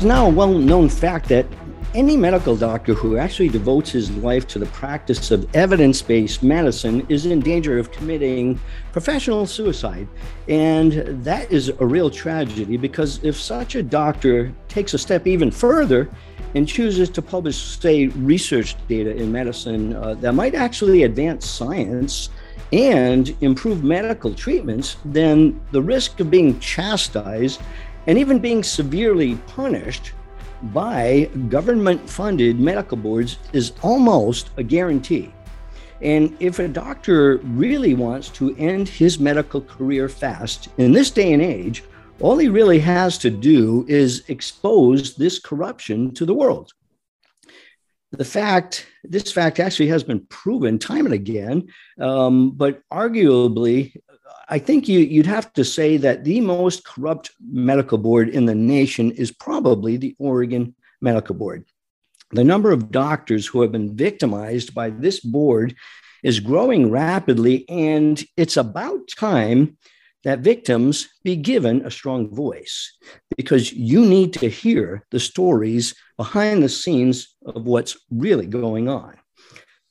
is now a well known fact that any medical doctor who actually devotes his life to the practice of evidence based medicine is in danger of committing professional suicide. And that is a real tragedy because if such a doctor takes a step even further and chooses to publish, say, research data in medicine uh, that might actually advance science and improve medical treatments, then the risk of being chastised and even being severely punished by government funded medical boards is almost a guarantee. And if a doctor really wants to end his medical career fast in this day and age, all he really has to do is expose this corruption to the world. The fact, this fact actually has been proven time and again, um, but arguably I think you, you'd have to say that the most corrupt medical board in the nation is probably the Oregon Medical Board. The number of doctors who have been victimized by this board is growing rapidly, and it's about time that victims be given a strong voice because you need to hear the stories behind the scenes of what's really going on.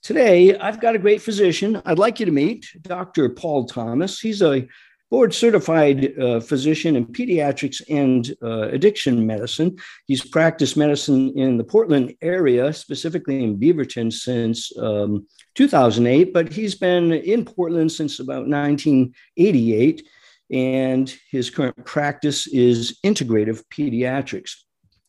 Today, I've got a great physician I'd like you to meet, Dr. Paul Thomas. He's a board certified uh, physician in pediatrics and uh, addiction medicine. He's practiced medicine in the Portland area, specifically in Beaverton, since um, 2008, but he's been in Portland since about 1988. And his current practice is integrative pediatrics.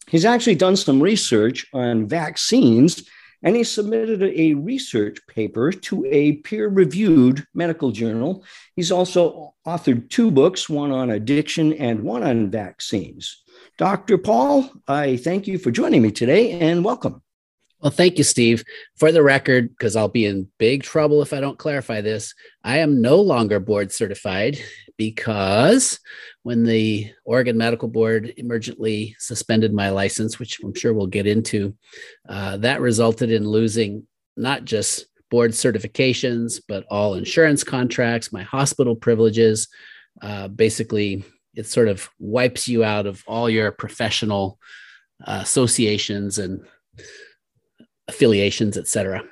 He's actually done some research on vaccines and he submitted a research paper to a peer reviewed medical journal. He's also authored two books, one on addiction and one on vaccines. Dr. Paul, I thank you for joining me today and welcome. Well, thank you, Steve. For the record, because I'll be in big trouble if I don't clarify this, I am no longer board certified because when the Oregon Medical Board emergently suspended my license, which I'm sure we'll get into, uh, that resulted in losing not just board certifications, but all insurance contracts, my hospital privileges. Uh, basically, it sort of wipes you out of all your professional uh, associations and affiliations, et cetera.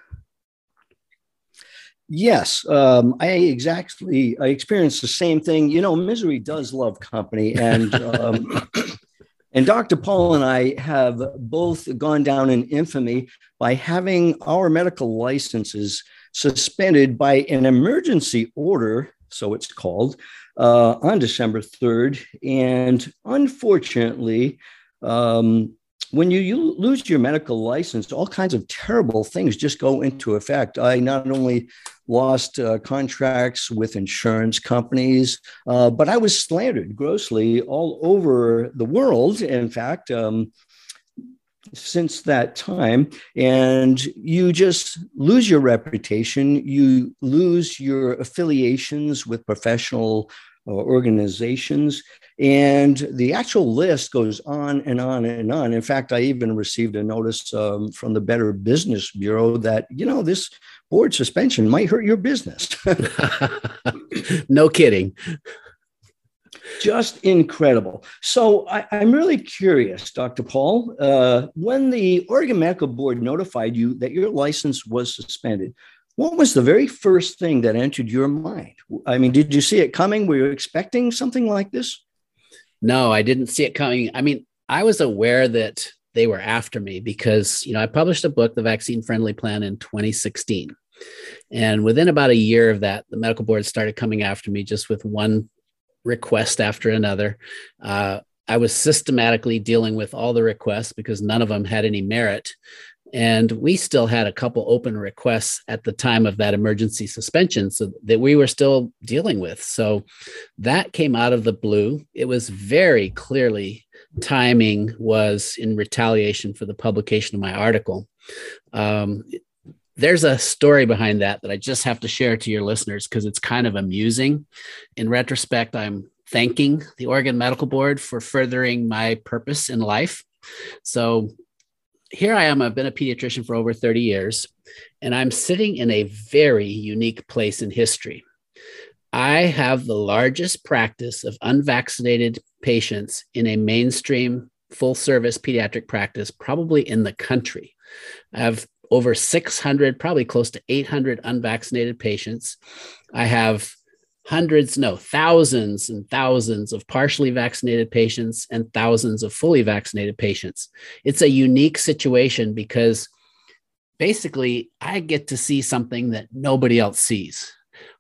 Yes, um, I exactly I experienced the same thing. You know, misery does love company, and um, and Dr. Paul and I have both gone down in infamy by having our medical licenses suspended by an emergency order, so it's called, uh, on December third, and unfortunately. Um, when you, you, lose your medical license, all kinds of terrible things just go into effect. I not only lost uh, contracts with insurance companies, uh, but I was slandered grossly all over the world. In fact, um, since that time, and you just lose your reputation, you lose your affiliations with professional uh, organizations. And the actual list goes on and on and on. In fact, I even received a notice um, from the Better Business Bureau that, you know, this board suspension might hurt your business. no kidding. Just incredible. So I, am really curious, Dr. Paul, uh, when the Oregon Medical Board notified you that your license was suspended, what was the very first thing that entered your mind? I mean, did you see it coming? Were you expecting something like this? No, I didn't see it coming. I mean, I was aware that they were after me because, you know, I published a book, The Vaccine Friendly Plan, in 2016. And within about a year of that, the medical board started coming after me just with one request after another. Uh, I was systematically dealing with all the requests because none of them had any merit. And we still had a couple open requests at the time of that emergency suspension so that we were still dealing with. So that came out of the blue. It was very clearly timing was in retaliation for the publication of my article. Um, there's a story behind that that I just have to share to your listeners because it's kind of amusing. In retrospect, I'm thanking the Oregon Medical Board for furthering my purpose in life. So here I am. I've been a pediatrician for over 30 years, and I'm sitting in a very unique place in history. I have the largest practice of unvaccinated patients in a mainstream full service pediatric practice probably in the country. I have over 600, probably close to 800 unvaccinated patients. I have hundreds, no, thousands and thousands of partially vaccinated patients and thousands of fully vaccinated patients. It's a unique situation because basically I get to see something that nobody else sees.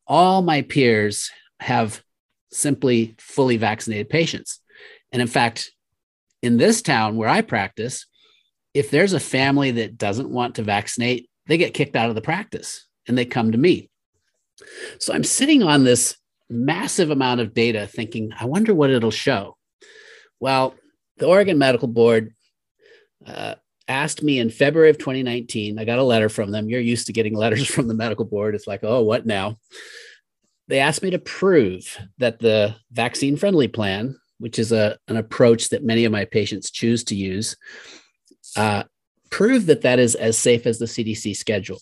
All my peers have simply fully vaccinated patients. And in fact, in this town where I practice, if there's a family that doesn't want to vaccinate, they get kicked out of the practice and they come to me. So I'm sitting on this massive amount of data thinking, I wonder what it'll show. Well, the Oregon Medical Board uh, asked me in February of 2019. I got a letter from them. You're used to getting letters from the medical board. It's like, oh, what now? They asked me to prove that the vaccine friendly plan, which is a, an approach that many of my patients choose to use, uh, prove that that is as safe as the CDC schedule.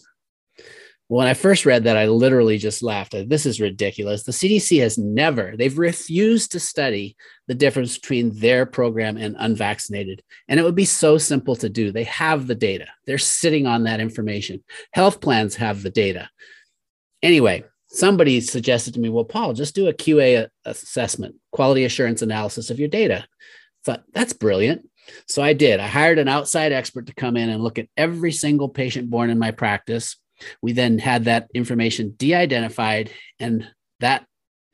When I first read that, I literally just laughed. This is ridiculous. The CDC has never, they've refused to study the difference between their program and unvaccinated. And it would be so simple to do. They have the data, they're sitting on that information. Health plans have the data. Anyway, somebody suggested to me, well, Paul, just do a QA assessment, quality assurance analysis of your data. Thought that's brilliant. So I did. I hired an outside expert to come in and look at every single patient born in my practice we then had that information de identified, and that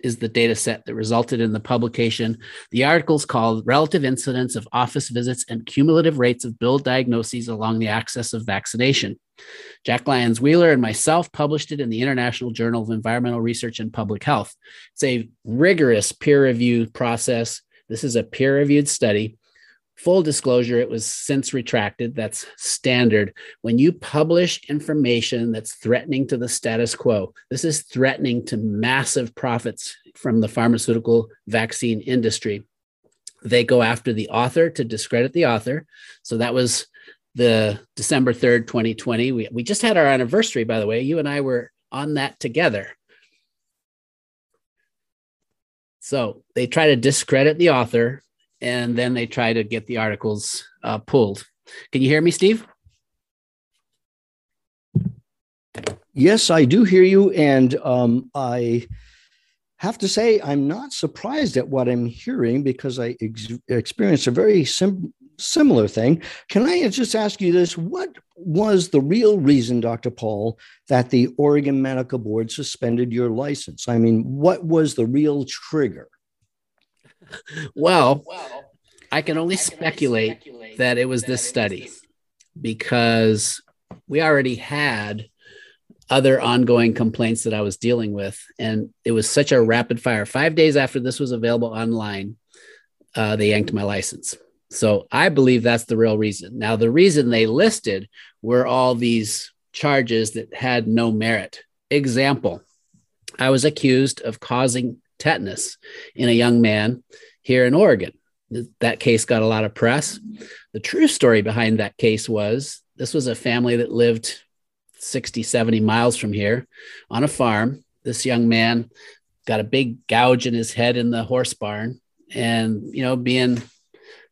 is the data set that resulted in the publication. The article is called Relative Incidence of Office Visits and Cumulative Rates of Billed Diagnoses Along the Axis of Vaccination. Jack Lyons-Weiler and myself published it in the International Journal of Environmental Research and Public Health. It's a rigorous peer review process. This is a peer reviewed study. Full disclosure, it was since retracted. That's standard. When you publish information that's threatening to the status quo, this is threatening to massive profits from the pharmaceutical vaccine industry. They go after the author to discredit the author. So that was the December 3rd, 2020. We, we just had our anniversary, by the way. You and I were on that together. So they try to discredit the author and then they try to get the articles uh, pulled. Can you hear me, Steve? Yes, I do hear you. And um, I have to say, I'm not surprised at what I'm hearing because I ex- experienced a very sim- similar thing. Can I just ask you this? What was the real reason, Dr. Paul, that the Oregon Medical Board suspended your license? I mean, what was the real trigger? Well, I can only speculate that it was this study because we already had other ongoing complaints that I was dealing with. And it was such a rapid fire. Five days after this was available online, uh, they yanked my license. So I believe that's the real reason. Now, the reason they listed were all these charges that had no merit. Example I was accused of causing tetanus in a young man here in Oregon. That case got a lot of press. The true story behind that case was this was a family that lived 60, 70 miles from here on a farm. This young man got a big gouge in his head in the horse barn. And, you know, being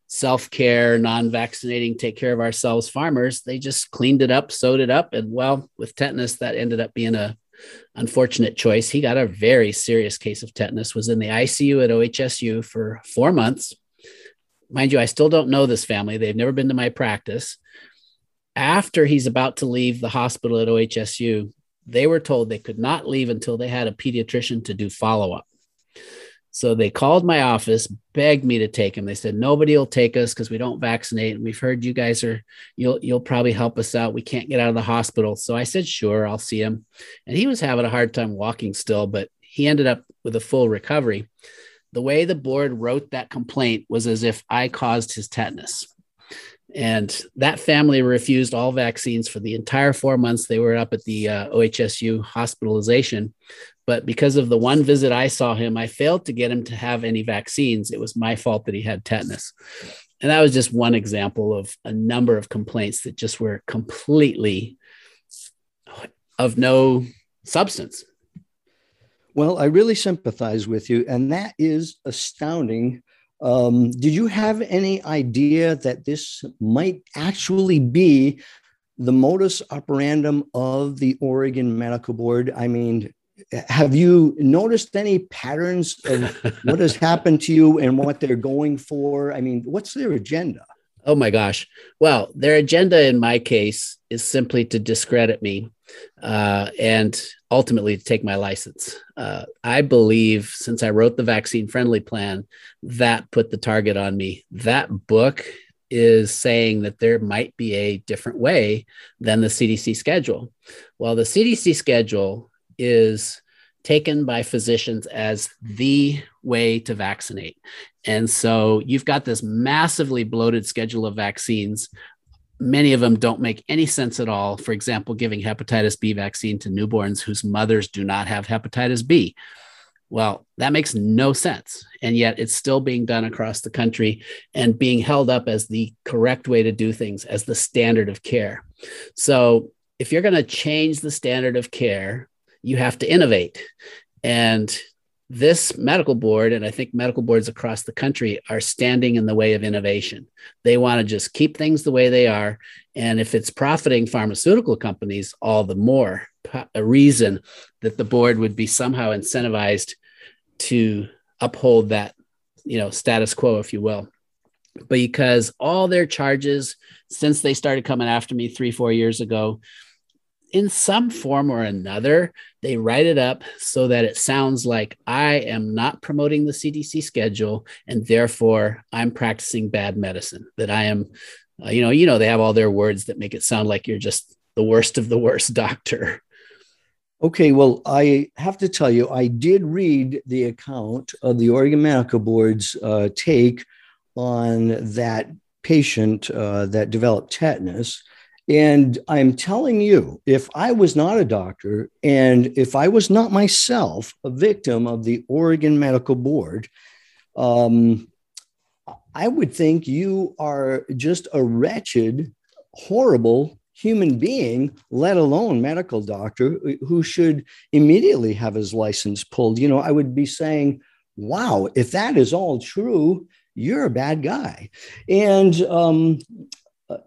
self care, non vaccinating, take care of ourselves farmers, they just cleaned it up, sewed it up. And well, with tetanus, that ended up being a unfortunate choice. He got a very serious case of tetanus, was in the ICU at OHSU for four months. Mind you, I still don't know this family. They've never been to my practice. After he's about to leave the hospital at OHSU, they were told they could not leave until they had a pediatrician to do follow up. So they called my office, begged me to take him. They said nobody will take us because we don't vaccinate. And we've heard you guys are you'll you'll probably help us out. We can't get out of the hospital. So I said, sure, I'll see him. And he was having a hard time walking still, but he ended up with a full recovery. The way the board wrote that complaint was as if I caused his tetanus. And that family refused all vaccines for the entire four months they were up at the uh, OHSU hospitalization. But because of the one visit I saw him, I failed to get him to have any vaccines. It was my fault that he had tetanus. And that was just one example of a number of complaints that just were completely of no substance. Well, I really sympathize with you. And that is astounding Um, did you have any idea that this might actually be the modus operandum of the Oregon Medical Board? I mean, have you noticed any patterns of what has happened to you and what they're going for? I mean, what's their agenda? Oh my gosh. Well, their agenda in my case is simply to discredit me uh, and ultimately to take my license. Uh, I believe since I wrote the vaccine friendly plan, that put the target on me. That book is saying that there might be a different way than the CDC schedule. Well, the CDC schedule is taken by physicians as the way to vaccinate. And so you've got this massively bloated schedule of vaccines. Many of them don't make any sense at all. For example, giving hepatitis B vaccine to newborns whose mothers do not have hepatitis B. Well, that makes no sense. And yet it's still being done across the country and being held up as the correct way to do things, as the standard of care. So if you're going to change the standard of care, you have to innovate. And this medical board, and I think medical boards across the country, are standing in the way of innovation. They want to just keep things the way they are. And if it's profiting pharmaceutical companies, all the more a reason that the board would be somehow incentivized to uphold that, you know, status quo, if you will. Because all their charges since they started coming after me three, four years ago, in some form or another, they write it up so that it sounds like I am not promoting the CDC schedule and therefore I'm practicing bad medicine. That I am, uh, you know, you know, they have all their words that make it sound like you're just the worst of the worst doctor. Okay, well, I have to tell you, I did read the account of the Oregon Medical Board's uh, take on that patient uh, that developed tetanus. And I'm telling you, if I was not a doctor and if I was not myself a victim of the Oregon Medical Board, um, I would think you are just a wretched, horrible human being, let alone medical doctor, who should immediately have his license pulled. You know, I would be saying, wow, if that is all true, you're a bad guy. And um,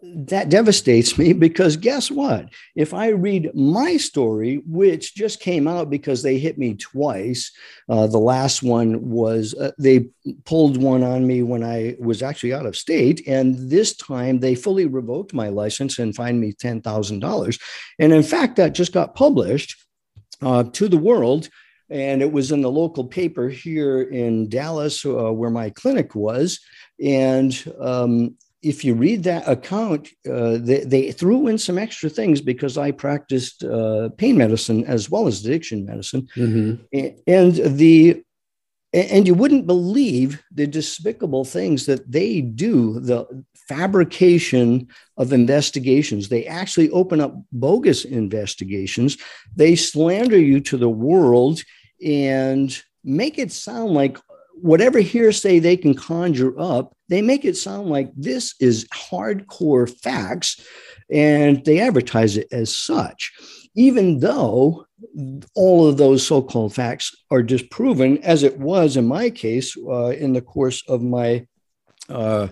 that devastates me because guess what? If I read my story, which just came out because they hit me twice, uh, the last one was uh, they pulled one on me when I was actually out of state. And this time they fully revoked my license and fined me $10,000. And in fact, that just got published uh, to the world. And it was in the local paper here in Dallas, uh, where my clinic was. And um, if you read that account, uh, they, they, threw in some extra things because I practiced uh, pain medicine as well as addiction medicine, mm-hmm. and the and you wouldn't believe the despicable things that they do. The fabrication of investigations. They actually open up bogus investigations. They slander you to the world and make it sound like whatever hearsay they can conjure up, they make it sound like this is hardcore facts and they advertise it as such, even though all of those so called facts are disproven, as it was in my case uh, in the course of my. Uh,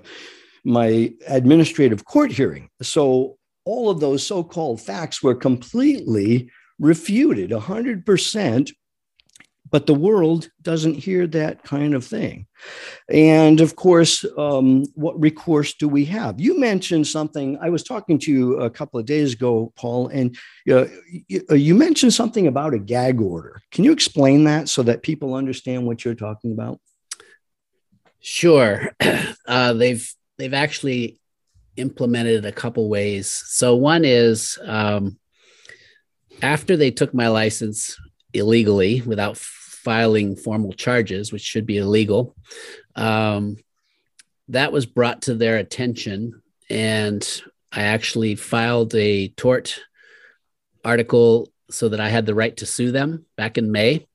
my administrative court hearing. So all of those so called facts were completely refuted 100% but the world doesn't hear that kind of thing. And of course, um, what recourse do we have? You mentioned something. I was talking to you a couple of days ago, Paul, and uh, you, uh, you mentioned something about a gag order. Can you explain that so that people understand what you're talking about? Sure. Uh, they've they've actually implemented a couple ways. So one is um, after they took my license illegally without filing formal charges, which should be illegal. Um, that was brought to their attention, and I actually filed a tort article so that I had the right to sue them back in May.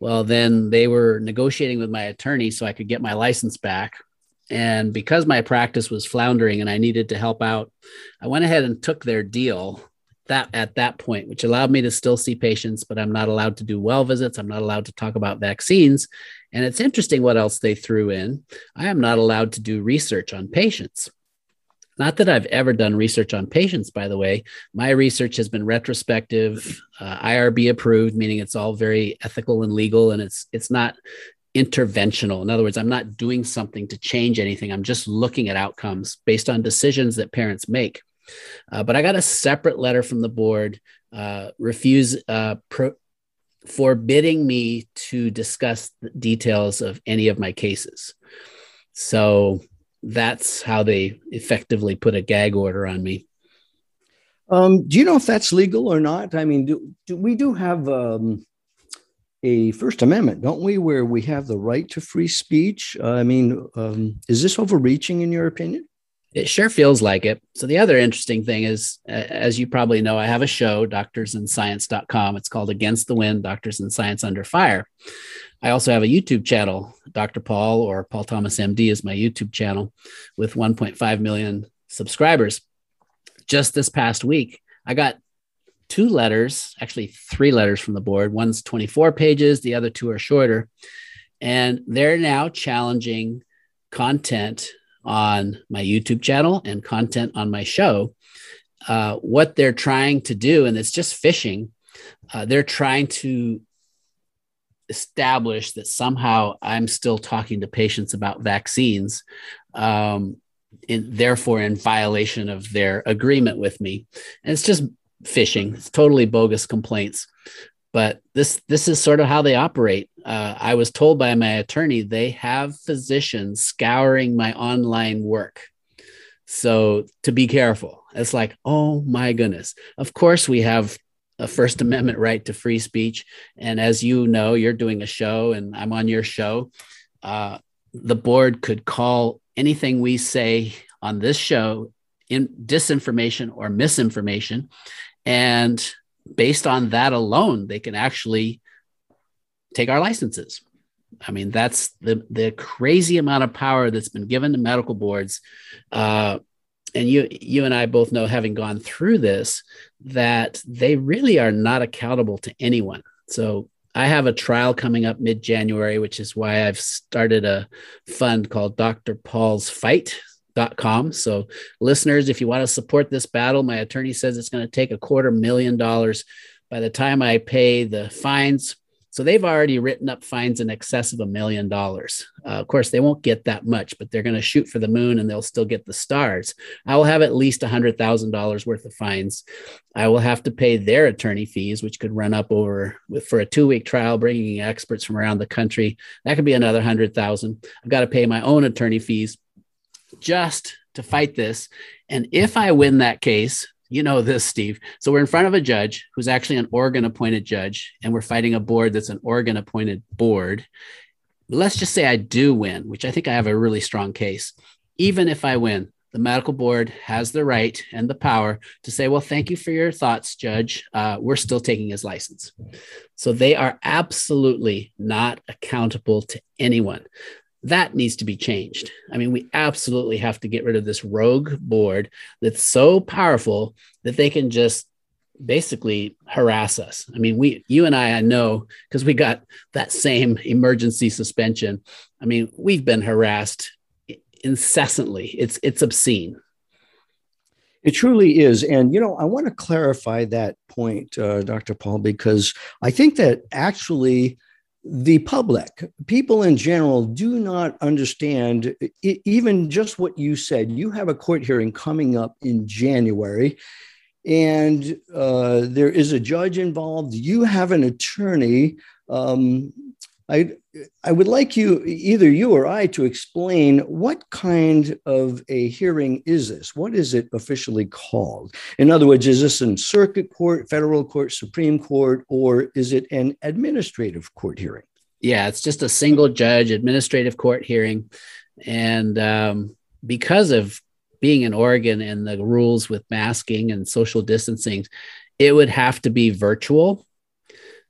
Well, then they were negotiating with my attorney so I could get my license back. And because my practice was floundering and I needed to help out, I went ahead and took their deal that at that point, which allowed me to still see patients, but I'm not allowed to do well visits. I'm not allowed to talk about vaccines. And it's interesting what else they threw in. I am not allowed to do research on patients. Not that I've ever done research on patients, by the way. My research has been retrospective, uh, IRB approved, meaning it's all very ethical and legal, and it's it's not interventional. In other words, I'm not doing something to change anything. I'm just looking at outcomes based on decisions that parents make. Uh, but I got a separate letter from the board uh, refuse uh, pro- forbidding me to discuss the details of any of my cases. So that's how they effectively put a gag order on me. Um, do you know if that's legal or not? I mean, do, do we do have um, a First Amendment, don't we, where we have the right to free speech? Uh, I mean, um, is this overreaching in your opinion? It sure feels like it. So the other interesting thing is, as you probably know, I have a show, doctorsandscience.com. It's called Against the Wind, Doctors and Science Under Fire. I also have a YouTube channel, Dr. Paul or Paul Thomas MD is my YouTube channel with 1.5 million subscribers. Just this past week, I got two letters, actually three letters from the board. One's 24 pages, the other two are shorter. And they're now challenging content on my YouTube channel and content on my show. Uh, what they're trying to do, and it's just fishing, uh, they're trying to establish that somehow I'm still talking to patients about vaccines, um, in, therefore in violation of their agreement with me. And it's just fishing. It's totally bogus complaints. But this this is sort of how they operate. Uh, I was told by my attorney they have physicians scouring my online work. So to be careful. It's like, oh my goodness. Of course, we have a First Amendment right to free speech. And as you know, you're doing a show and I'm on your show. Uh, the board could call anything we say on this show in disinformation or misinformation. And based on that alone, they can actually take our licenses. I mean, that's the, the crazy amount of power that's been given to medical boards. Uh, and you you and I both know, having gone through this, that they really are not accountable to anyone. So I have a trial coming up mid January, which is why I've started a fund called Dr. Paul's Fight. Com. So, listeners, if you want to support this battle, my attorney says it's going to take a quarter million dollars. By the time I pay the fines, so they've already written up fines in excess of a million dollars. Uh, of course, they won't get that much, but they're going to shoot for the moon and they'll still get the stars. I will have at least a hundred thousand dollars worth of fines. I will have to pay their attorney fees, which could run up over for a two week trial, bringing experts from around the country. That could be another hundred thousand. I've got to pay my own attorney fees just to fight this. And if I win that case, you know this, Steve. So we're in front of a judge who's actually an Oregon appointed judge, and we're fighting a board that's an Oregon appointed board. Let's just say I do win, which I think I have a really strong case. Even if I win, the medical board has the right and the power to say, well, thank you for your thoughts, Judge. Uh, we're still taking his license. So they are absolutely not accountable to anyone that needs to be changed. I mean, we absolutely have to get rid of this rogue board that's so powerful that they can just basically harass us. I mean, we, you and I, I know because we got that same emergency suspension. I mean, we've been harassed incessantly. It's it's obscene. It truly is. And, you know, I want to clarify that point, uh, Dr. Paul, because I think that actually the public, people in general, do not understand even just what you said. You have a court hearing coming up in January, and uh, there is a judge involved. You have an attorney. Um, I, I would like you, either you or I, to explain what kind of a hearing is this? What is it officially called? In other words, is this in circuit court, federal court, Supreme Court, or is it an administrative court hearing? Yeah, it's just a single judge administrative court hearing. And um, because of being in Oregon and the rules with masking and social distancing, it would have to be virtual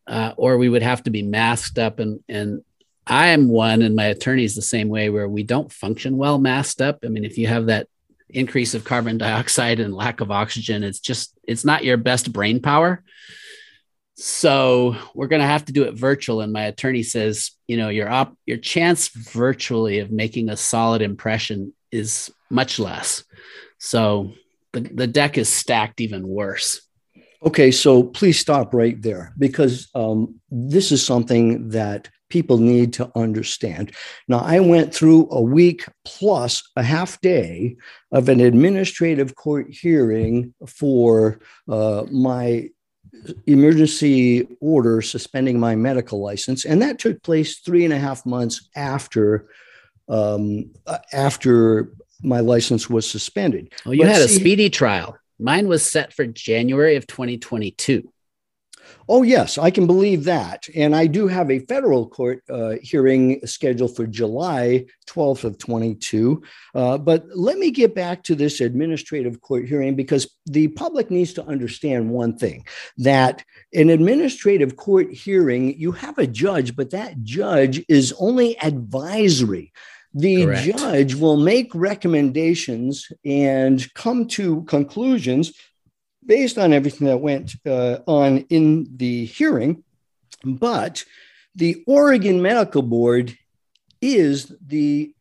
uh, or we would have to be masked up and and I am one and my attorney is the same way where we don't function well masked up. I mean, if you have that increase of carbon dioxide and lack of oxygen. It's just, it's not your best brain power. So we're going to have to do it virtual. And my attorney says, you know, your op, your chance virtually of making a solid impression is much less. So the, the deck is stacked even worse. Okay, so please stop right there because um, this is something that people need to understand. Now, I went through a week plus a half day of an administrative court hearing for uh, my emergency order suspending my medical license, and that took place three and a half months after um, after my license was suspended. Oh, you but had see, a speedy trial. Mine was set for January of 2022. Oh, yes, I can believe that. And I do have a federal court uh, hearing scheduled for July 12th of 22. Uh, but let me get back to this administrative court hearing because the public needs to understand one thing that an administrative court hearing, you have a judge, but that judge is only advisory the Correct. judge will make recommendations and come to conclusions based on everything that went uh, on in the hearing. But the Oregon Medical Board is the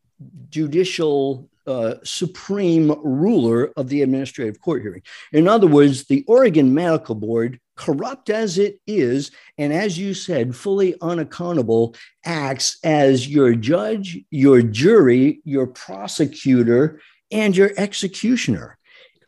judicial uh, supreme ruler of the administrative court hearing. In other words, the Oregon Medical Board, corrupt as it is, and as you said, fully unaccountable, acts as your judge, your jury, your prosecutor, and your executioner.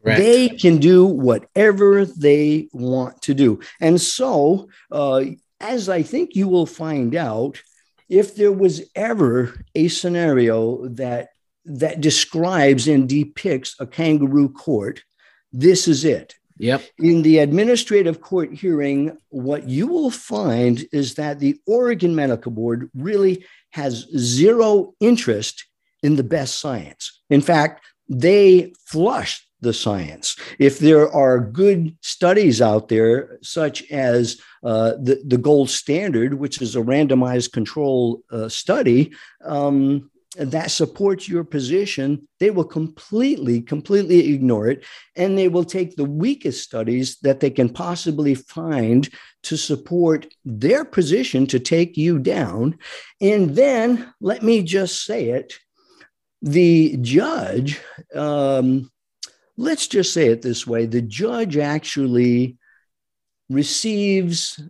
Correct. They can do whatever they want to do. And so, uh, as I think you will find out, if there was ever a scenario that that describes and depicts a kangaroo court, this is it. Yep. In the administrative court hearing, what you will find is that the Oregon Medical Board really has zero interest in the best science. In fact, they flush the science. If there are good studies out there, such as uh, the, the gold standard, which is a randomized control uh, study, um, that supports your position, they will completely, completely ignore it. And they will take the weakest studies that they can possibly find to support their position to take you down. And then let me just say it the judge, um, let's just say it this way the judge actually receives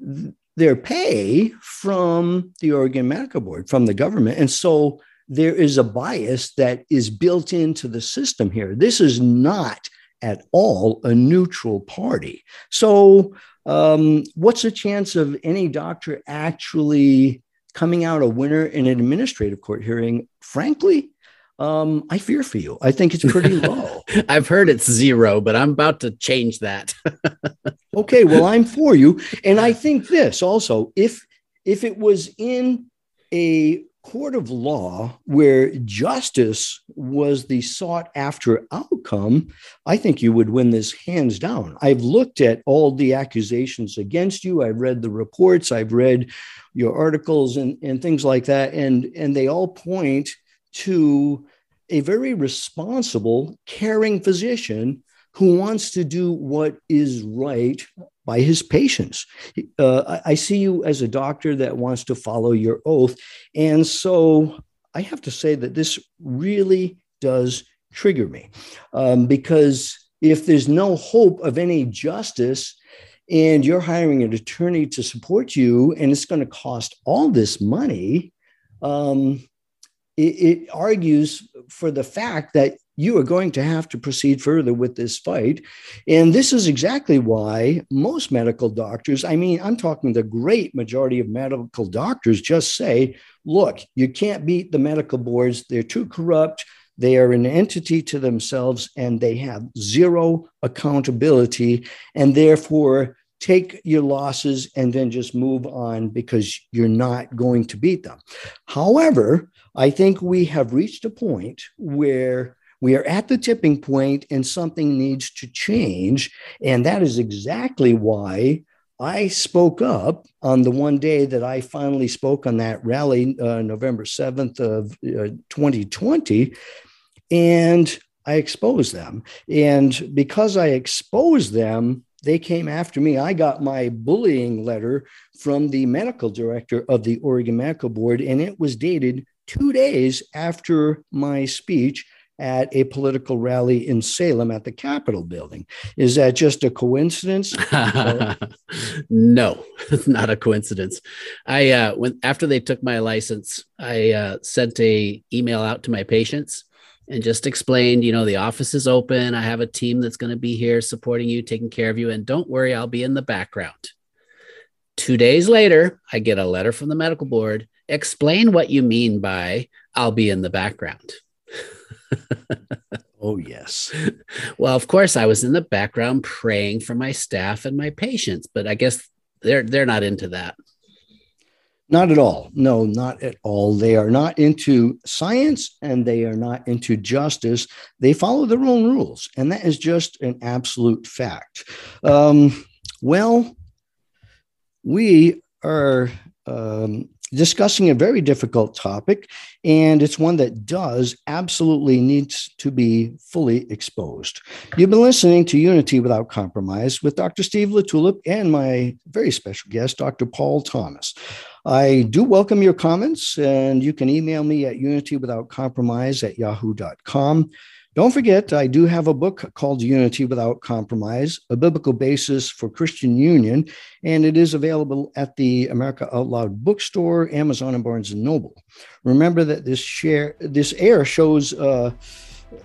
their pay from the Oregon Medical Board, from the government. And so there is a bias that is built into the system here. This is not at all a neutral party. So, um, what's the chance of any doctor actually coming out a winner in an administrative court hearing? Frankly, um, I fear for you. I think it's pretty low. I've heard it's zero, but I'm about to change that. okay, well, I'm for you, and I think this also. If if it was in a court of law where justice was the sought after outcome, I think you would win this hands down. I've looked at all the accusations against you. I've read the reports, I've read your articles and, and things like that. And, and they all point to a very responsible, caring physician who wants to do what is right by his patients. Uh, I see you as a doctor that wants to follow your oath. And so I have to say that this really does trigger me um, because if there's no hope of any justice, and you're hiring an attorney to support you, and it's going to cost all this money, um, it, it argues for the fact that you are going to have to proceed further with this fight. And this is exactly why most medical doctors, I mean, I'm talking the great majority of medical doctors, just say, look, you can't beat the medical boards, they're too corrupt. They are an entity to themselves and they have zero accountability. And therefore, take your losses and then just move on because you're not going to beat them. However, I think we have reached a point where we are at the tipping point and something needs to change. And that is exactly why I spoke up on the one day that I finally spoke on that rally, uh, November 7th of uh, 2020. And I exposed them. And because I exposed them, they came after me. I got my bullying letter from the medical director of the Oregon Medical Board, and it was dated two days after my speech at a political rally in Salem at the Capitol building. Is that just a coincidence? no, it's not a coincidence. I uh, when after they took my license, I uh, sent a email out to my patients and just explained, you know, the office is open. I have a team that's going to be here supporting you, taking care of you, and don't worry, I'll be in the background. Two days later, I get a letter from the medical board. Explain what you mean by I'll be in the background. oh, yes. Well, of course, I was in the background praying for my staff and my patients, but I guess they're they're not into that. Not at all. No, not at all. They are not into science and they are not into justice. They follow their own rules, and that is just an absolute fact. Um, well, we are um, discussing a very difficult topic, and it's one that does absolutely needs to be fully exposed. You've been listening to Unity Without Compromise with Dr. Steve LaTulippe and my very special guest, Dr. Paul Thomas. I do welcome your comments, and you can email me at unitywithoutcompromise at yahoo.com. Don't forget, I do have a book called Unity Without Compromise, a biblical basis for Christian union, and it is available at the America Out Loud bookstore, Amazon, and Barnes and Noble. Remember that this share this air shows uh,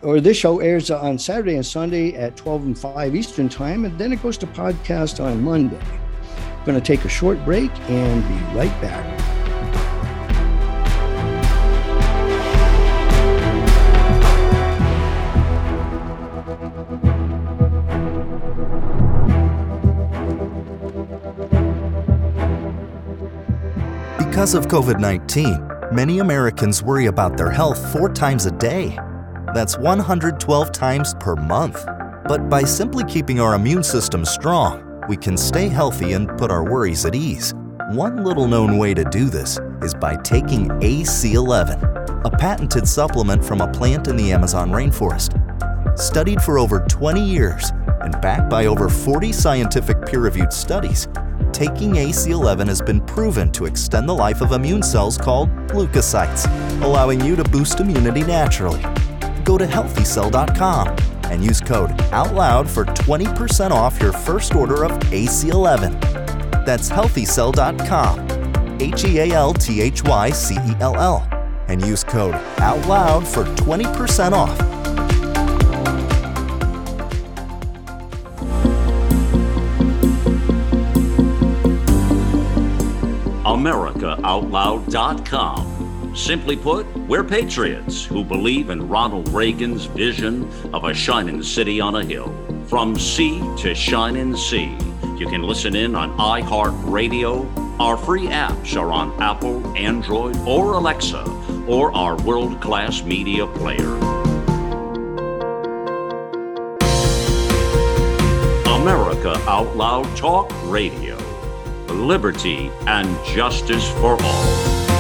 or this show airs on Saturday and Sunday at 12 and 5 Eastern time, and then it goes to podcast on Monday. I'm going to take a short break and be right back. Because of COVID 19, many Americans worry about their health four times a day. That's 112 times per month. But by simply keeping our immune system strong, we can stay healthy and put our worries at ease. One little known way to do this is by taking AC11, a patented supplement from a plant in the Amazon rainforest. Studied for over 20 years and backed by over 40 scientific peer reviewed studies, taking AC11 has been proven to extend the life of immune cells called leukocytes, allowing you to boost immunity naturally. Go to healthycell.com and use code OUTLOUD for 20% off your first order of AC11. That's healthycell.com, H E A L T H Y C E L L, and use code OUTLOUD for 20% off. AmericaOutloud.com. Simply put, we're patriots who believe in Ronald Reagan's vision of a shining city on a hill. From sea to shining sea. You can listen in on iHeartRadio. Our free apps are on Apple, Android, or Alexa, or our world class media player. America Out Loud Talk Radio liberty, and justice for all.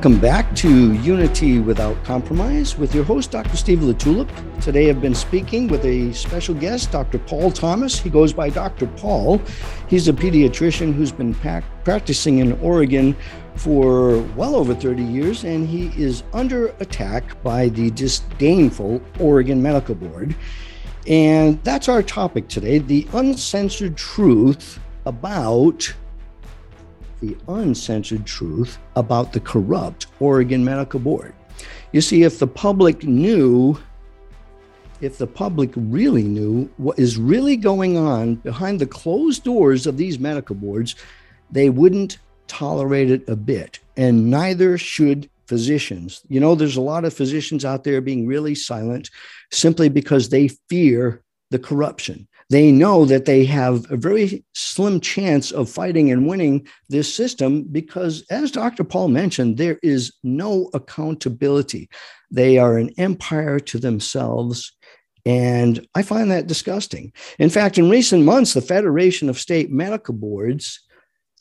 Welcome back to Unity Without Compromise with your host, Dr. Steve LaTulippe. Today I've been speaking with a special guest, Dr. Paul Thomas. He goes by Dr. Paul. He's a pediatrician who's been practicing in Oregon for well over 30 years, and he is under attack by the disdainful Oregon Medical Board. And that's our topic today the uncensored truth about the uncensored truth about the corrupt Oregon Medical Board. You see, if the public knew, if the public really knew what is really going on behind the closed doors of these medical boards, they wouldn't tolerate it a bit. And neither should physicians. You know, there's a lot of physicians out there being really silent simply because they fear the corruption they know that they have a very slim chance of fighting and winning this system because, as Dr. Paul mentioned, there is no accountability. They are an empire to themselves. And I find that disgusting. In fact, in recent months, the Federation of State Medical Boards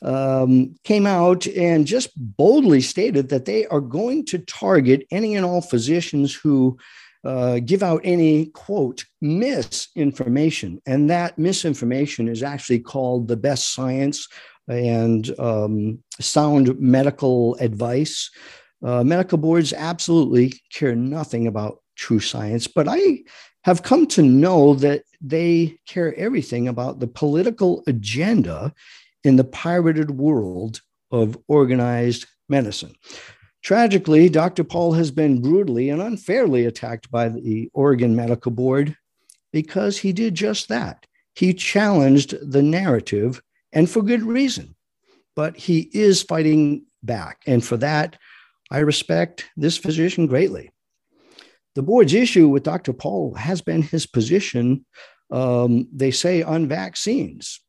um, came out and just boldly stated that they are going to target any and all physicians who uh, give out any quote misinformation. And that misinformation is actually called the best science and um, sound medical advice. Uh, medical boards absolutely care nothing about true science, but I have come to know that they care everything about the political agenda in the pirated world of organized medicine. Tragically, Dr. Paul has been brutally and unfairly attacked by the Oregon Medical Board because he did just that. He challenged the narrative, and for good reason. But he is fighting back. And for that, I respect this physician greatly. The board's issue with Dr. Paul has been his position, um, they say, on vaccines.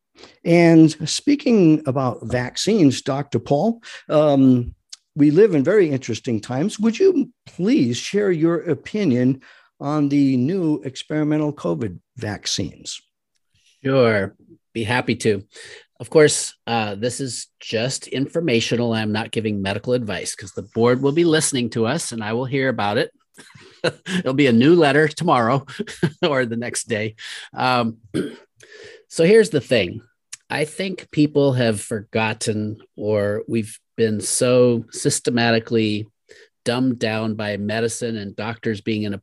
And speaking about vaccines, Dr. Paul, um, we live in very interesting times. Would you please share your opinion on the new experimental COVID vaccines? Sure, be happy to. Of course, uh, this is just informational. I'm not giving medical advice because the board will be listening to us and I will hear about it. It'll be a new letter tomorrow or the next day. Um, so here's the thing I think people have forgotten, or we've been so systematically dumbed down by medicine and doctors being in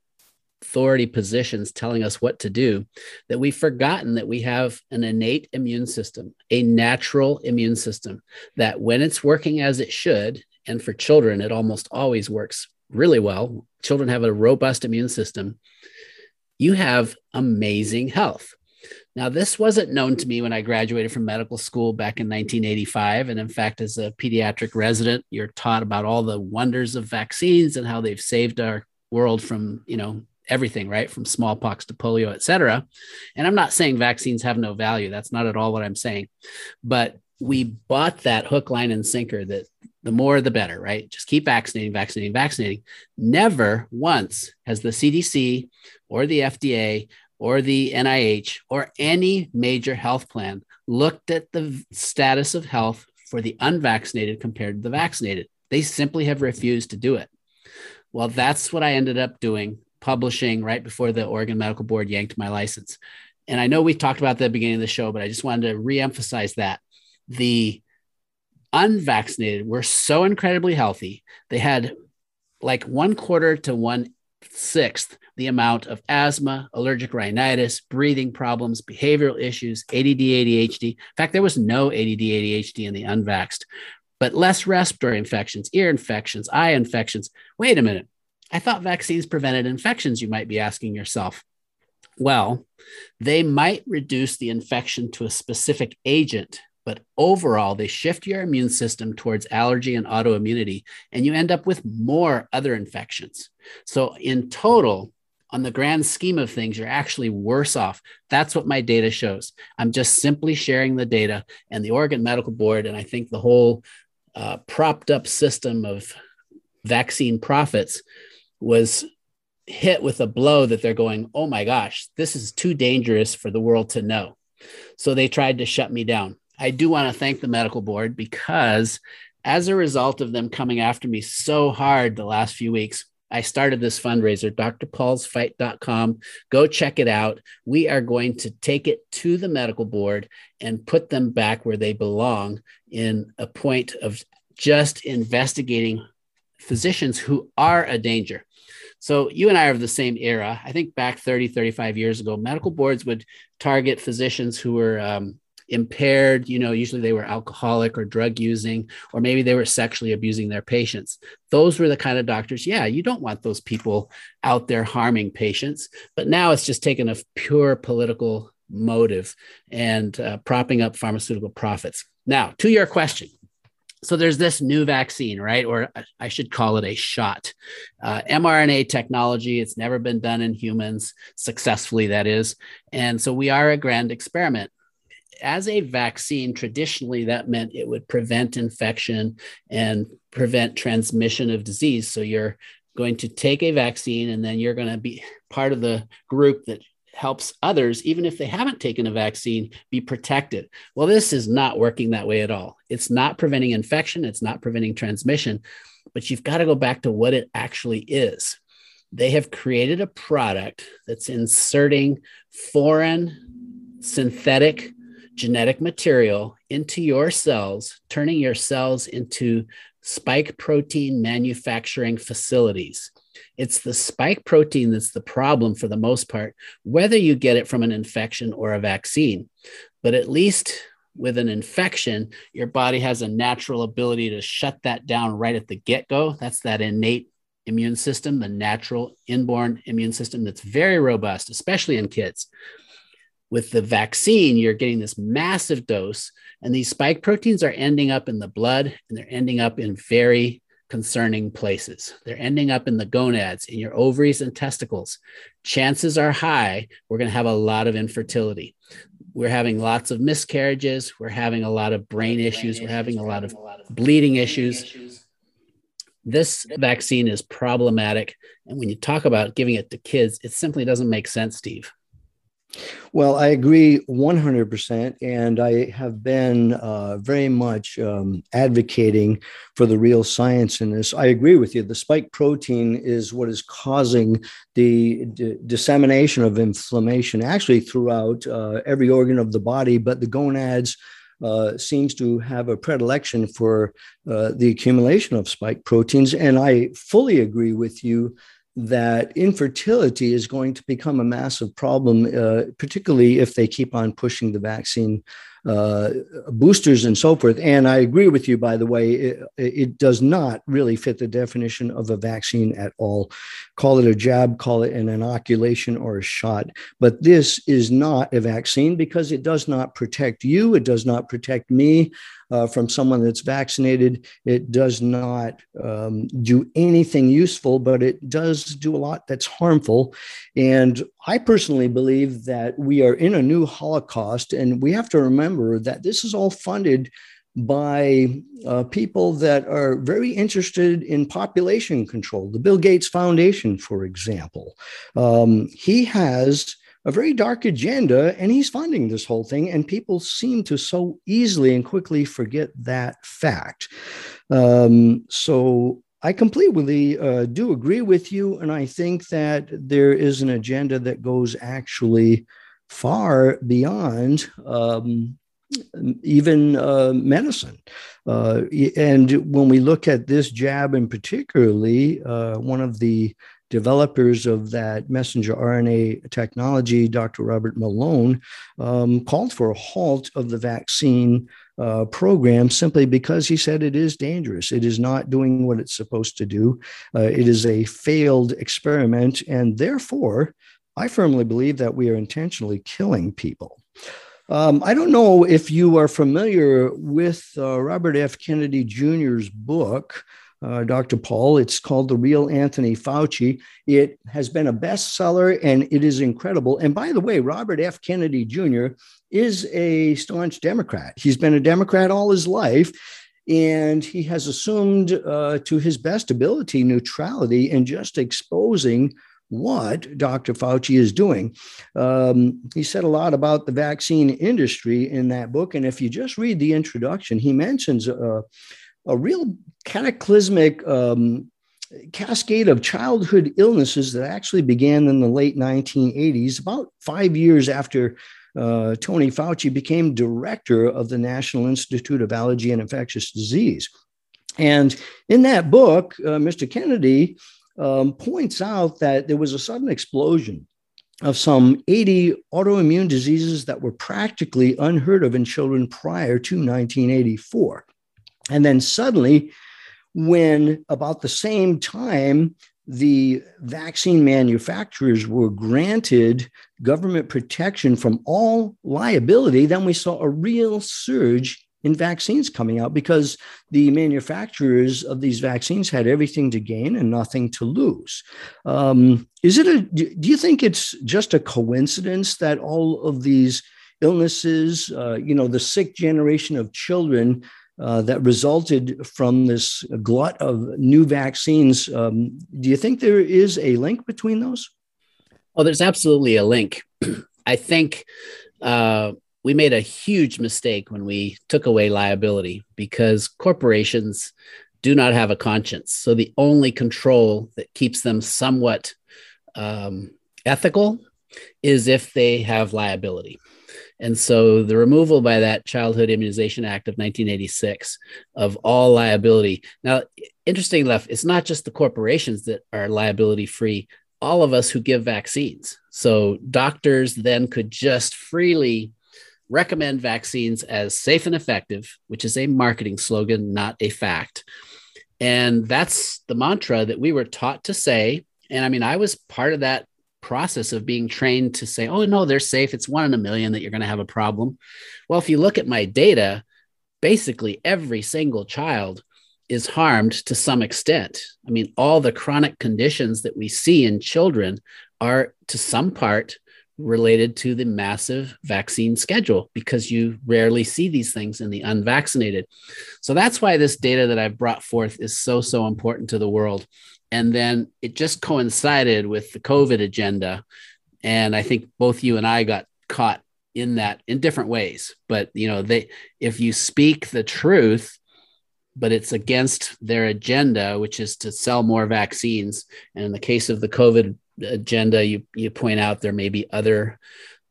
authority positions telling us what to do that we've forgotten that we have an innate immune system, a natural immune system that when it's working as it should, and for children, it almost always works really well. Children have a robust immune system. You have amazing health. Now, this wasn't known to me when I graduated from medical school back in 1985. And in fact, as a pediatric resident, you're taught about all the wonders of vaccines and how they've saved our world from, you know, everything, right? From smallpox to polio, et cetera. And I'm not saying vaccines have no value. That's not at all what I'm saying. But we bought that hook, line, and sinker that the more the better, right? Just keep vaccinating, vaccinating, vaccinating. Never once has the CDC or the FDA or the NIH or any major health plan looked at the status of health for the unvaccinated compared to the vaccinated. They simply have refused to do it. Well, that's what I ended up doing, publishing right before the Oregon Medical Board yanked my license. And I know we talked about that at the beginning of the show, but I just wanted to reemphasize that the unvaccinated were so incredibly healthy. They had like one quarter to one sixth the amount of asthma, allergic rhinitis, breathing problems, behavioral issues, ADD, ADHD. In fact, there was no ADD, ADHD in the unvaxxed, but less respiratory infections, ear infections, eye infections. Wait a minute. I thought vaccines prevented infections, you might be asking yourself. Well, they might reduce the infection to a specific agent, but overall, they shift your immune system towards allergy and autoimmunity, and you end up with more other infections. So, in total, on the grand scheme of things, you're actually worse off. That's what my data shows. I'm just simply sharing the data, and the Oregon Medical Board, and I think the whole uh, propped up system of vaccine profits was hit with a blow that they're going, oh my gosh, this is too dangerous for the world to know. So they tried to shut me down. I do want to thank the medical board because as a result of them coming after me so hard the last few weeks, I started this fundraiser, drpaulsfight.com. Go check it out. We are going to take it to the medical board and put them back where they belong in a point of just investigating physicians who are a danger. So you and I are of the same era. I think back 30, 35 years ago, medical boards would target physicians who were um, impaired you know usually they were alcoholic or drug using or maybe they were sexually abusing their patients those were the kind of doctors yeah you don't want those people out there harming patients but now it's just taken a pure political motive and uh, propping up pharmaceutical profits now to your question so there's this new vaccine, right? Or I should call it a shot. Uh, mRNA technology, it's never been done in humans successfully, that is. And so we are a grand experiment as a vaccine, traditionally that meant it would prevent infection and prevent transmission of disease. So you're going to take a vaccine and then you're going to be part of the group that helps others, even if they haven't taken a vaccine, be protected. Well, this is not working that way at all. It's not preventing infection, it's not preventing transmission, but you've got to go back to what it actually is. They have created a product that's inserting foreign synthetic genetic material into your cells, turning your cells into spike protein manufacturing facilities. It's the spike protein that's the problem for the most part, whether you get it from an infection or a vaccine. But at least with an infection, your body has a natural ability to shut that down right at the get go. That's that innate immune system, the natural inborn immune system that's very robust, especially in kids. With the vaccine, you're getting this massive dose, and these spike proteins are ending up in the blood and they're ending up in very concerning places. They're ending up in the gonads, in your ovaries and testicles. Chances are high we're going to have a lot of infertility. We're having lots of miscarriages. We're having a lot of brain issues. We're having a lot of bleeding issues. This vaccine is problematic. And when you talk about giving it to kids, it simply doesn't make sense, Steve. Well, I agree 100%. And I have been uh, very much um, advocating for the real science in this. I agree with you. The spike protein is what is causing the d- dissemination of inflammation actually throughout uh, every organ of the body, but the gonads. Uh, seems to have a predilection for uh, the accumulation of spike proteins. And I fully agree with you that infertility is going to become a massive problem, uh, particularly if they keep on pushing the vaccine uh, boosters and so forth. And I agree with you, by the way, it, it, does not really fit the definition of a vaccine at all. Call it a jab, call it an inoculation or a shot. But this is not a vaccine because it does not protect you, it does not protect me uh, from someone that's vaccinated. It does not um, do anything useful, but it does do a lot that's harmful. And I personally believe that we are in a new Holocaust, and we have to remember that this is all funded by uh, people that are very interested in population control. The Bill Gates Foundation, for example, um, he has a very dark agenda and he's funding this whole thing. And people seem to so easily and quickly forget that fact. Um, so I completely uh, do agree with you. And I think that there is an agenda that goes actually far beyond um, even uh, medicine. Uh, and when we look at this jab in particularly, uh, one of the developers of that messenger RNA technology, Dr. Robert Malone, um, called for a halt of the vaccine uh, program simply because he said it is dangerous. It is not doing what it's supposed to do. Uh, it is a failed experiment. And therefore, I firmly believe that we are intentionally killing people. Um, I don't know if you are familiar with uh, Robert F. Kennedy Jr.'s book, uh, Dr. Paul. It's called The Real Anthony Fauci. It has been a bestseller and it is incredible. And by the way, Robert F. Kennedy Jr. is a staunch Democrat. He's been a Democrat all his life. And he has assumed, uh, to his best ability, neutrality and just exposing what Dr. Fauci is doing. Um, he said a lot about the vaccine industry in that book. And if you just read the introduction, he mentions uh, a real cataclysmic um, cascade of childhood illnesses that actually began in the late 1980s, about five years after uh, Tony Fauci became director of the National Institute of Allergy and Infectious Disease. And in that book, uh, Mr. Kennedy um, points out that there was a sudden explosion of some 80 autoimmune diseases that were practically unheard of in children prior to 1984. And then suddenly, when about the same time the vaccine manufacturers were granted government protection from all liability, then we saw a real surge in vaccines coming out because the manufacturers of these vaccines had everything to gain and nothing to lose. Um, is it a, do you think it's just a coincidence that all of these illnesses, uh, you know, the sick generation of children uh, that resulted from this glut of new vaccines. Um, do you think there is a link between those? Oh, there's absolutely a link. I think uh, we made a huge mistake when we took away liability because corporations do not have a conscience. So the only control that keeps them somewhat um, ethical is if they have liability. And so the removal by that Childhood Immunization Act of 1986 of all liability. Now, interesting enough, it's not just the corporations that are liability free, all of us who give vaccines. So doctors then could just freely recommend vaccines as safe and effective, which is a marketing slogan, not a fact. And that's the mantra that we were taught to say. And I mean, I was part of that process of being trained to say, oh, no, they're safe. It's one in a million that you're going to have a problem. Well, if you look at my data, basically every single child is harmed to some extent. I mean, all the chronic conditions that we see in children are to some part related to the massive vaccine schedule because you rarely see these things in the unvaccinated. So that's why this data that I've brought forth is so, so important to the world. And then it just coincided with the COVID agenda. And I think both you and I got caught in that in different ways. But you know, they if you speak the truth, but it's against their agenda, which is to sell more vaccines. And in the case of the COVID agenda, you you point out there may be other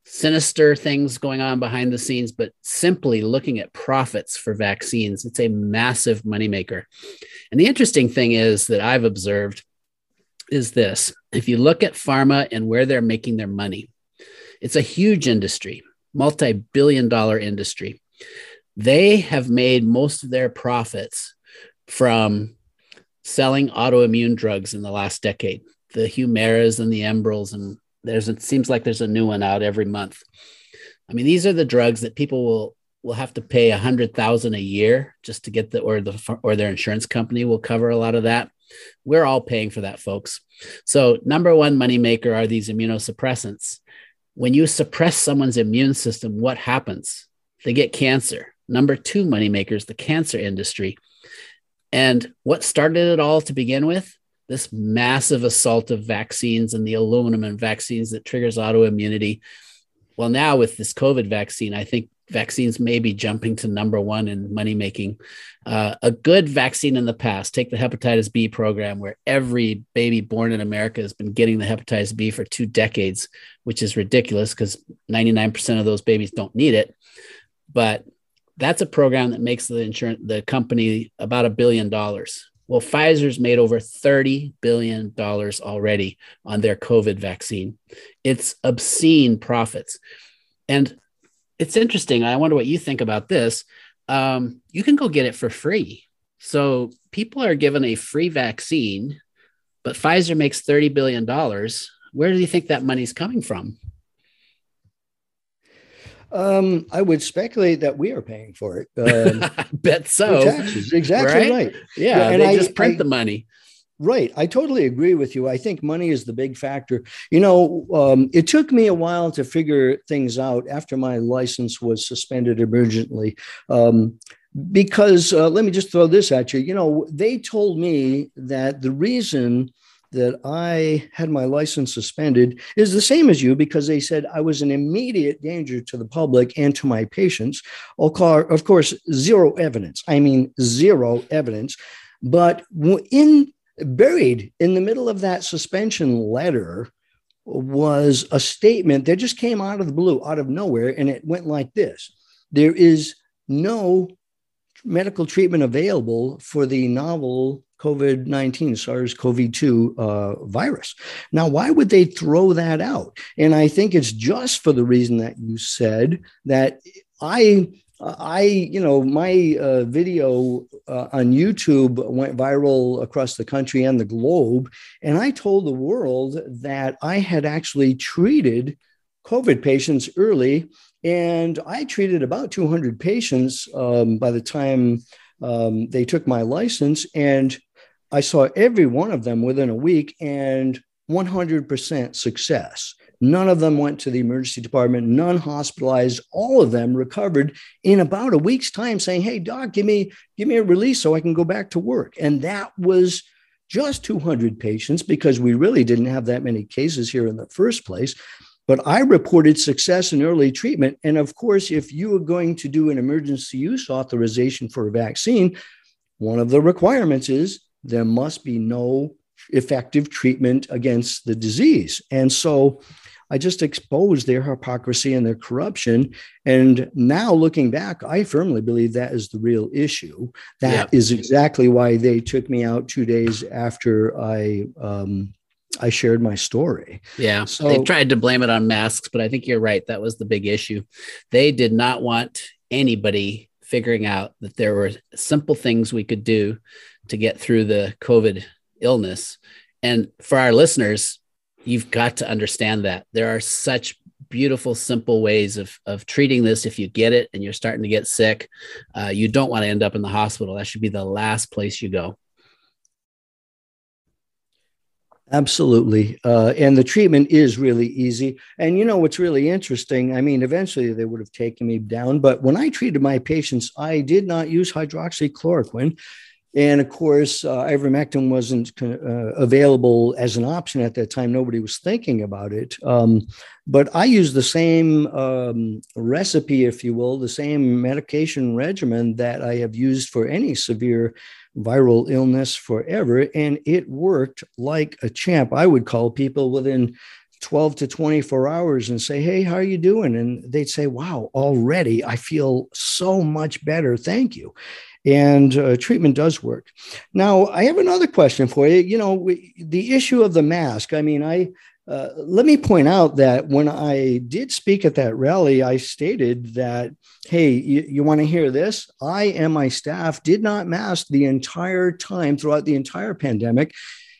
sinister things going on behind the scenes, but simply looking at profits for vaccines, it's a massive moneymaker. And the interesting thing is that I've observed is this if you look at pharma and where they're making their money, it's a huge industry, multi billion dollar industry. They have made most of their profits from selling autoimmune drugs in the last decade the Humiras and the Enbrels, and there's it seems like there's a new one out every month. I mean, these are the drugs that people will will have to pay a hundred thousand a year just to get the or the or their insurance company will cover a lot of that. We're all paying for that, folks. So number one moneymaker are these immunosuppressants. When you suppress someone's immune system, what happens? They get cancer. Number two moneymakers, the cancer industry. And what started it all to begin with? this massive assault of vaccines and the aluminum and vaccines that triggers autoimmunity. Well, now with this COVID vaccine, I think vaccines may be jumping to number one in money making. Uh, a good vaccine in the past, take the hepatitis B program, where every baby born in America has been getting the hepatitis B for two decades, which is ridiculous because 99% of those babies don't need it. But that's a program that makes the insurance the company about a billion dollars well, Pfizer's made over $30 billion already on their COVID vaccine. It's obscene profits. And it's interesting. I wonder what you think about this. Um, you can go get it for free. So people are given a free vaccine, but Pfizer makes $30 billion. Where do you think that money's coming from? Um, I would speculate that we are paying for it. Um, Bet so. Taxes, exactly right. right. Yeah, yeah, and they I, just print I, the money. Right. I totally agree with you. I think money is the big factor. You know, um, it took me a while to figure things out after my license was suspended emergently. Um, because uh, let me just throw this at you. You know, they told me that the reason that I had my license suspended is the same as you because they said I was an immediate danger to the public and to my patients. Of course, zero evidence. I mean, zero evidence. But in buried in the middle of that suspension letter was a statement that just came out of the blue, out of nowhere, and it went like this: There is no medical treatment available for the novel COVID 19, SARS CoV 2 uh, virus. Now, why would they throw that out? And I think it's just for the reason that you said that I. I, you know, my uh, video uh, on YouTube went viral across the country and the globe. And I told the world that I had actually treated COVID patients early. And I treated about 200 patients um, by the time um, they took my license. And I saw every one of them within a week and 100% success. None of them went to the emergency department, none hospitalized. All of them recovered in about a week's time saying, "Hey doc, give me give me a release so I can go back to work." And that was just 200 patients because we really didn't have that many cases here in the first place. But I reported success in early treatment. And of course, if you are going to do an emergency use authorization for a vaccine, one of the requirements is there must be no effective treatment against the disease. And so I just exposed their hypocrisy and their corruption. And now looking back, I firmly believe that is the real issue. That yeah. is exactly why they took me out two days after I um, I shared my story. Yeah. So they tried to blame it on masks, but I think you're right. That was the big issue. They did not want anybody figuring out that there were simple things we could do to get through the COVID illness. And for our listeners, you've got to understand that there are such beautiful, simple ways of, of treating this. If you get it and you're starting to get sick, uh, you don't want to end up in the hospital. That should be the last place you go. Absolutely. Uh, and the treatment is really easy. And you know what's really interesting? I mean, eventually they would have taken me down, but when I treated my patients, I did not use hydroxychloroquine. And of course, uh, ivermectin wasn't uh, available as an option at that time. Nobody was thinking about it. Um, but I used the same um, recipe, if you will, the same medication regimen that I have used for any severe viral illness forever. And it worked like a champ. I would call people within 12 to 24 hours and say, Hey, how are you doing? And they'd say, Wow, already I feel so much better. Thank you and uh, treatment does work. Now, I have another question for you. You know, we, the issue of the mask. I mean, I uh, let me point out that when I did speak at that rally, I stated that, hey, you, you want to hear this? I and my staff did not mask the entire time throughout the entire pandemic.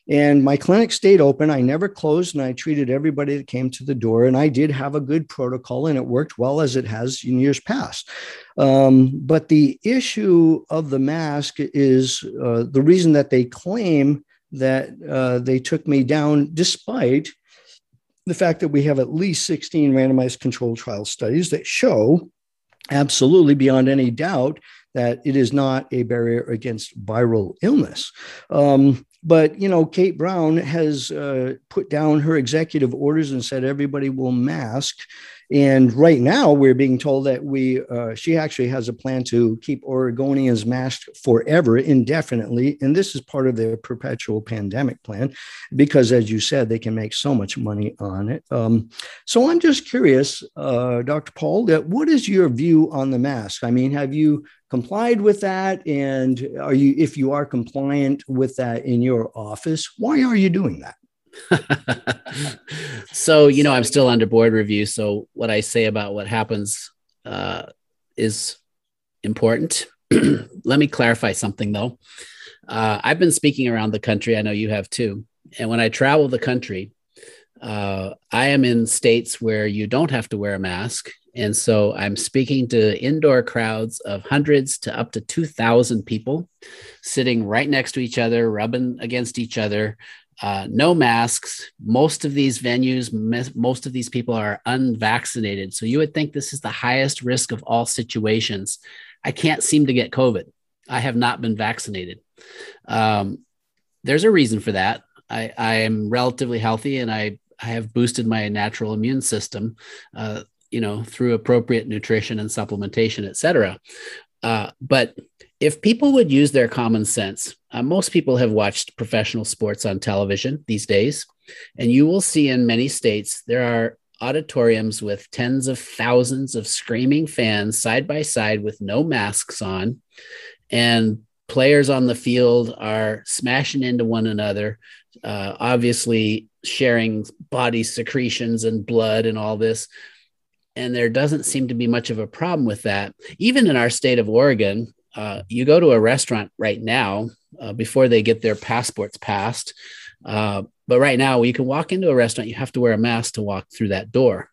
And my clinic stayed open. I never closed and I treated everybody that came to the door. And I did have a good protocol and it worked well as it has in years past. Um, but the issue of the mask is uh, the reason that they claim that uh, they took me down despite the fact that we have at least 16 randomized controlled trial studies that show absolutely beyond any doubt that it is not a barrier against viral illness. Um, but you know, Kate Brown has uh, put down her executive orders and said everybody will mask. And right now, we're being told that we uh, she actually has a plan to keep Oregonians masked forever, indefinitely. And this is part of their perpetual pandemic plan, because as you said, they can make so much money on it. Um, so I'm just curious, uh, Dr. Paul, that what is your view on the mask? I mean, have you complied with that? And are you, if you are compliant with that in your office, why are you doing that? so, you know, I'm still under board review. So, what I say about what happens uh, is important. Let me clarify something though. Uh, I've been speaking around the country. I know you have too. And when I travel the country, uh, I am in states where you don't have to wear a mask and so I'm speaking to indoor crowds of hundreds to up to 2,000 people sitting right next to each other, rubbing against each other. Uh, no masks. Most of these venues, most of these people are unvaccinated. So you would think this is the highest risk of all situations. I can't seem to get COVID. I have not been vaccinated. Um, there's a reason for that. I, I am relatively healthy and I I have boosted my natural immune system. Uh, you know, through appropriate nutrition and supplementation, et cetera. Uh, but if people would use their common sense, uh, most people have watched professional sports on television these days, and you will see in many states there are auditoriums with tens of thousands of screaming fans side by side with no masks on, and players on the field are smashing into one another, uh, obviously sharing body secretions and blood and all this and there doesn't seem to be much of a problem with that. Even in our state of Oregon, uh, you go to a restaurant right now uh, before they get their passports passed. Uh, but right now, you can walk into a restaurant, you have to wear a mask to walk through that door.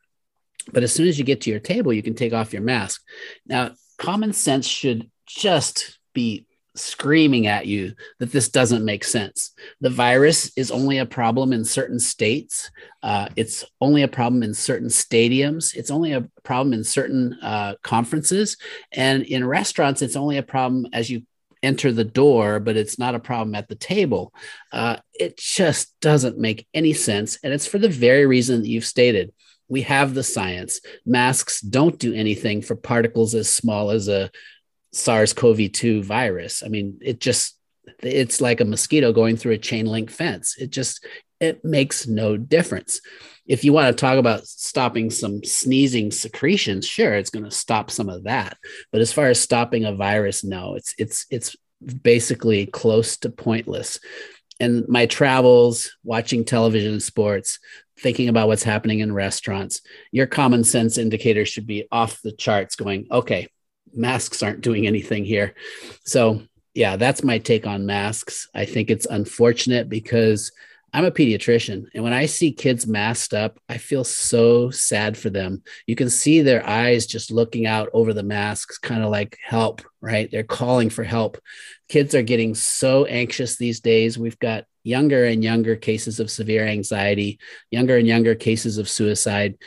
But as soon as you get to your table, you can take off your mask. Now, common sense should just be screaming at you that this doesn't make sense. The virus is only a problem in certain states. Uh, it's only a problem in certain stadiums. It's only a problem in certain uh, conferences. And in restaurants, it's only a problem as you enter the door, but it's not a problem at the table. Uh, it just doesn't make any sense. And it's for the very reason that you've stated. We have the science. Masks don't do anything for particles as small as a SARS CoV 2 virus. I mean, it just, it's like a mosquito going through a chain link fence. It just, it makes no difference. If you want to talk about stopping some sneezing secretions, sure, it's going to stop some of that. But as far as stopping a virus, no, it's it's it's basically close to pointless. And my travels, watching television and sports, thinking about what's happening in restaurants, your common sense indicators should be off the charts going, okay, masks aren't doing anything here. So, yeah, that's my take on masks. I think it's unfortunate because I'm a pediatrician, and when I see kids masked up, I feel so sad for them. You can see their eyes just looking out over the masks, kind of like help, right? They're calling for help. Kids are getting so anxious these days. We've got younger and younger cases of severe anxiety, younger and younger cases of suicide.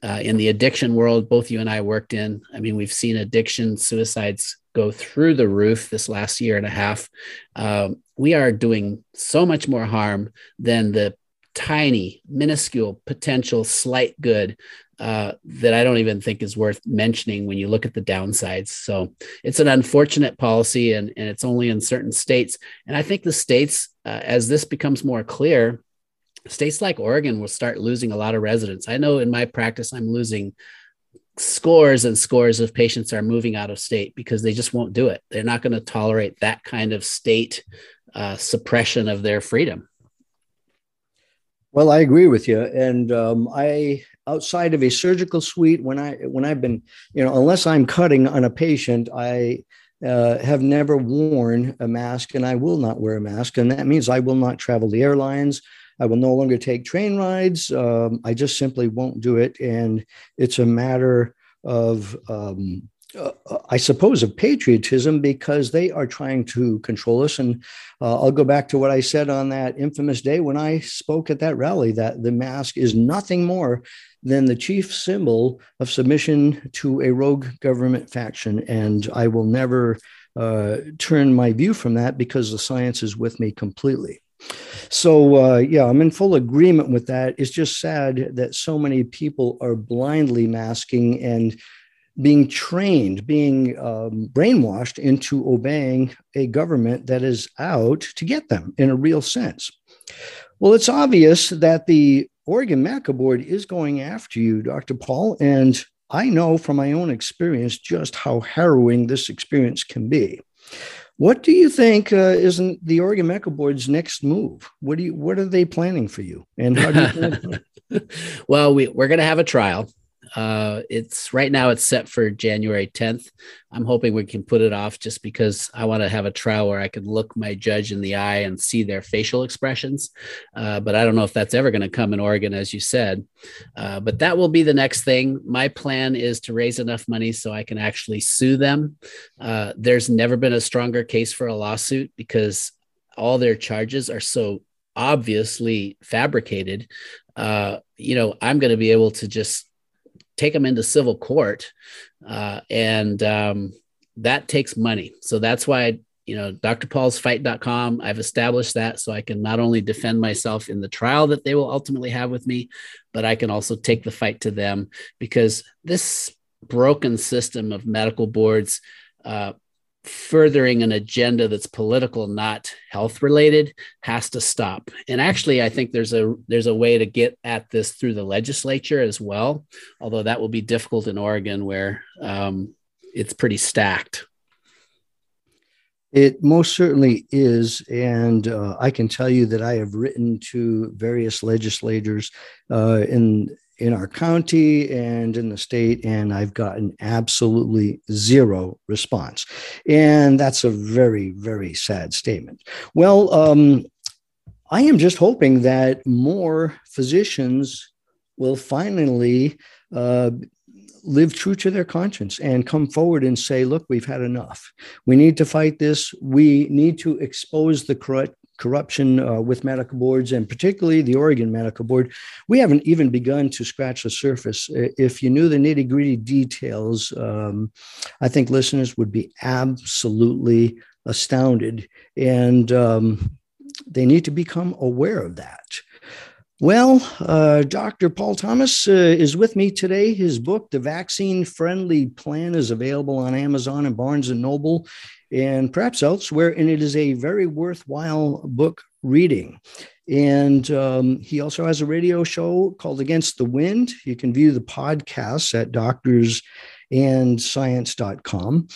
Uh, in the addiction world, both you and I worked in, I mean, we've seen addiction suicides go through the roof this last year and a half. Um, we are doing so much more harm than the tiny, minuscule potential slight good uh, that I don't even think is worth mentioning when you look at the downsides. So it's an unfortunate policy, and, and it's only in certain states. And I think the states, uh, as this becomes more clear, states like Oregon will start losing a lot of residents. I know in my practice, I'm losing scores and scores of patients are moving out of state because they just won't do it. They're not going to tolerate that kind of state uh, suppression of their freedom. Well, I agree with you, and um, I outside of a surgical suite when I when I've been you know unless I'm cutting on a patient, I uh, have never worn a mask, and I will not wear a mask, and that means I will not travel the airlines. I will no longer take train rides. Um, I just simply won't do it. And it's a matter of, um, uh, I suppose, of patriotism because they are trying to control us. And uh, I'll go back to what I said on that infamous day when I spoke at that rally that the mask is nothing more than the chief symbol of submission to a rogue government faction. And I will never uh, turn my view from that because the science is with me completely. So, uh, yeah, I'm in full agreement with that. It's just sad that so many people are blindly masking and being trained, being um, brainwashed into obeying a government that is out to get them in a real sense. Well, it's obvious that the Oregon MECA board is going after you, Dr. Paul. And I know from my own experience just how harrowing this experience can be. What do you think uh, isn't the Oregon MECA Board's next move? What do you what are they planning for you? And how do you well, we, we're going to have a trial. Uh, it's right now it's set for January 10th. I'm hoping we can put it off just because I want to have a trial where I can look my judge in the eye and see their facial expressions. Uh, but I don't know if that's ever going to come in Oregon, as you said. Uh, but that will be the next thing. My plan is to raise enough money so I can actually sue them. Uh, there's never been a stronger case for a lawsuit because all their charges are so obviously fabricated. Uh, you know, I'm going to be able to just take them into civil court, uh, and um, that takes money. So that's why you know drpaulsfight.com i've established that so i can not only defend myself in the trial that they will ultimately have with me but i can also take the fight to them because this broken system of medical boards uh, furthering an agenda that's political not health related has to stop and actually i think there's a there's a way to get at this through the legislature as well although that will be difficult in oregon where um, it's pretty stacked it most certainly is. And uh, I can tell you that I have written to various legislators uh, in in our county and in the state, and I've gotten absolutely zero response. And that's a very, very sad statement. Well, um, I am just hoping that more physicians will finally uh, live true to their conscience and come forward and say, look, we've had enough. We need to fight this. We need to expose the corrupt corruption uh, with medical boards, and particularly the Oregon Medical Board. We haven't even begun to scratch the surface. If you knew the nitty gritty details, um, I think listeners would be absolutely astounded. And um, they need to become aware of that. Well, uh, Dr. Paul Thomas uh, is with me today. His book, The Vaccine Friendly Plan, is available on Amazon and Barnes and Noble and perhaps elsewhere, and it is a very worthwhile book reading. And um, he also has a radio show called Against the Wind. You can view the podcasts at doctorsandscience.com.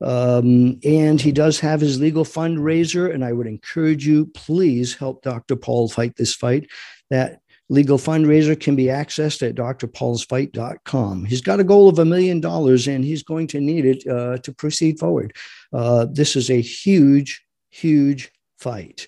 Um, and he does have his legal fundraiser, and I would encourage you, please help Dr. Paul fight this fight. That legal fundraiser can be accessed at drpaulsfight.com. He's got a goal of a million dollars, and he's going to need it uh, to proceed forward. Uh, this is a huge, huge fight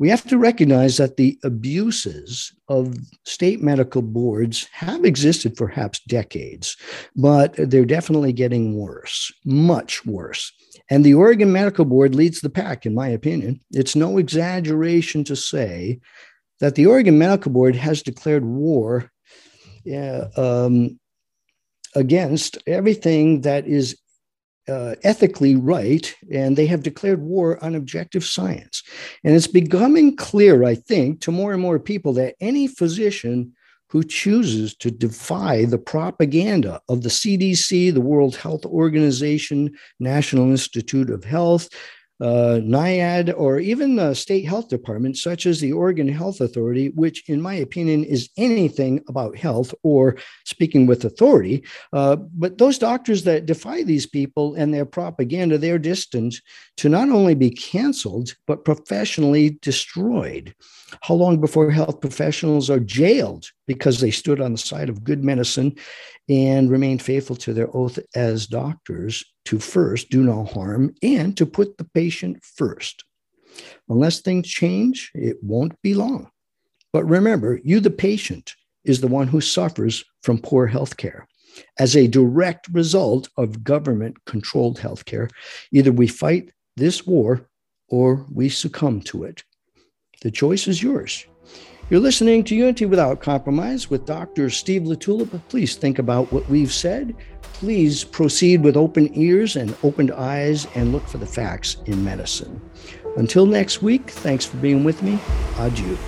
we have to recognize that the abuses of state medical boards have existed for perhaps decades, but they're definitely getting worse, much worse. And the Oregon Medical Board leads the pack, in my opinion. It's no exaggeration to say that the Oregon Medical Board has declared war um, against everything that is uh, ethically right, and they have declared war on objective science. And it's becoming clear, I think, to more and more people that any physician who chooses to defy the propaganda of the CDC, the World Health Organization, National Institute of Health, uh, NIAID, or even the state health department, such as the Oregon Health Authority, which, in my opinion, is anything about health or speaking with authority. Uh, but those doctors that defy these people and their propaganda, they're destined to not only be canceled, but professionally destroyed. How long before health professionals are jailed because they stood on the side of good medicine and remained faithful to their oath as doctors to first do no harm and to put the patient first. Unless things change, it won't be long. But remember, you, the patient, is the one who suffers from poor health care. As a direct result of government controlled healthcare, either we fight this war or we succumb to it. The choice is yours. You're listening to Unity Without Compromise with Dr. Steve LaTulippe. Please think about what we've said. Please proceed with open ears and opened eyes and look for the facts in medicine. Until next week, thanks for being with me. Adieu.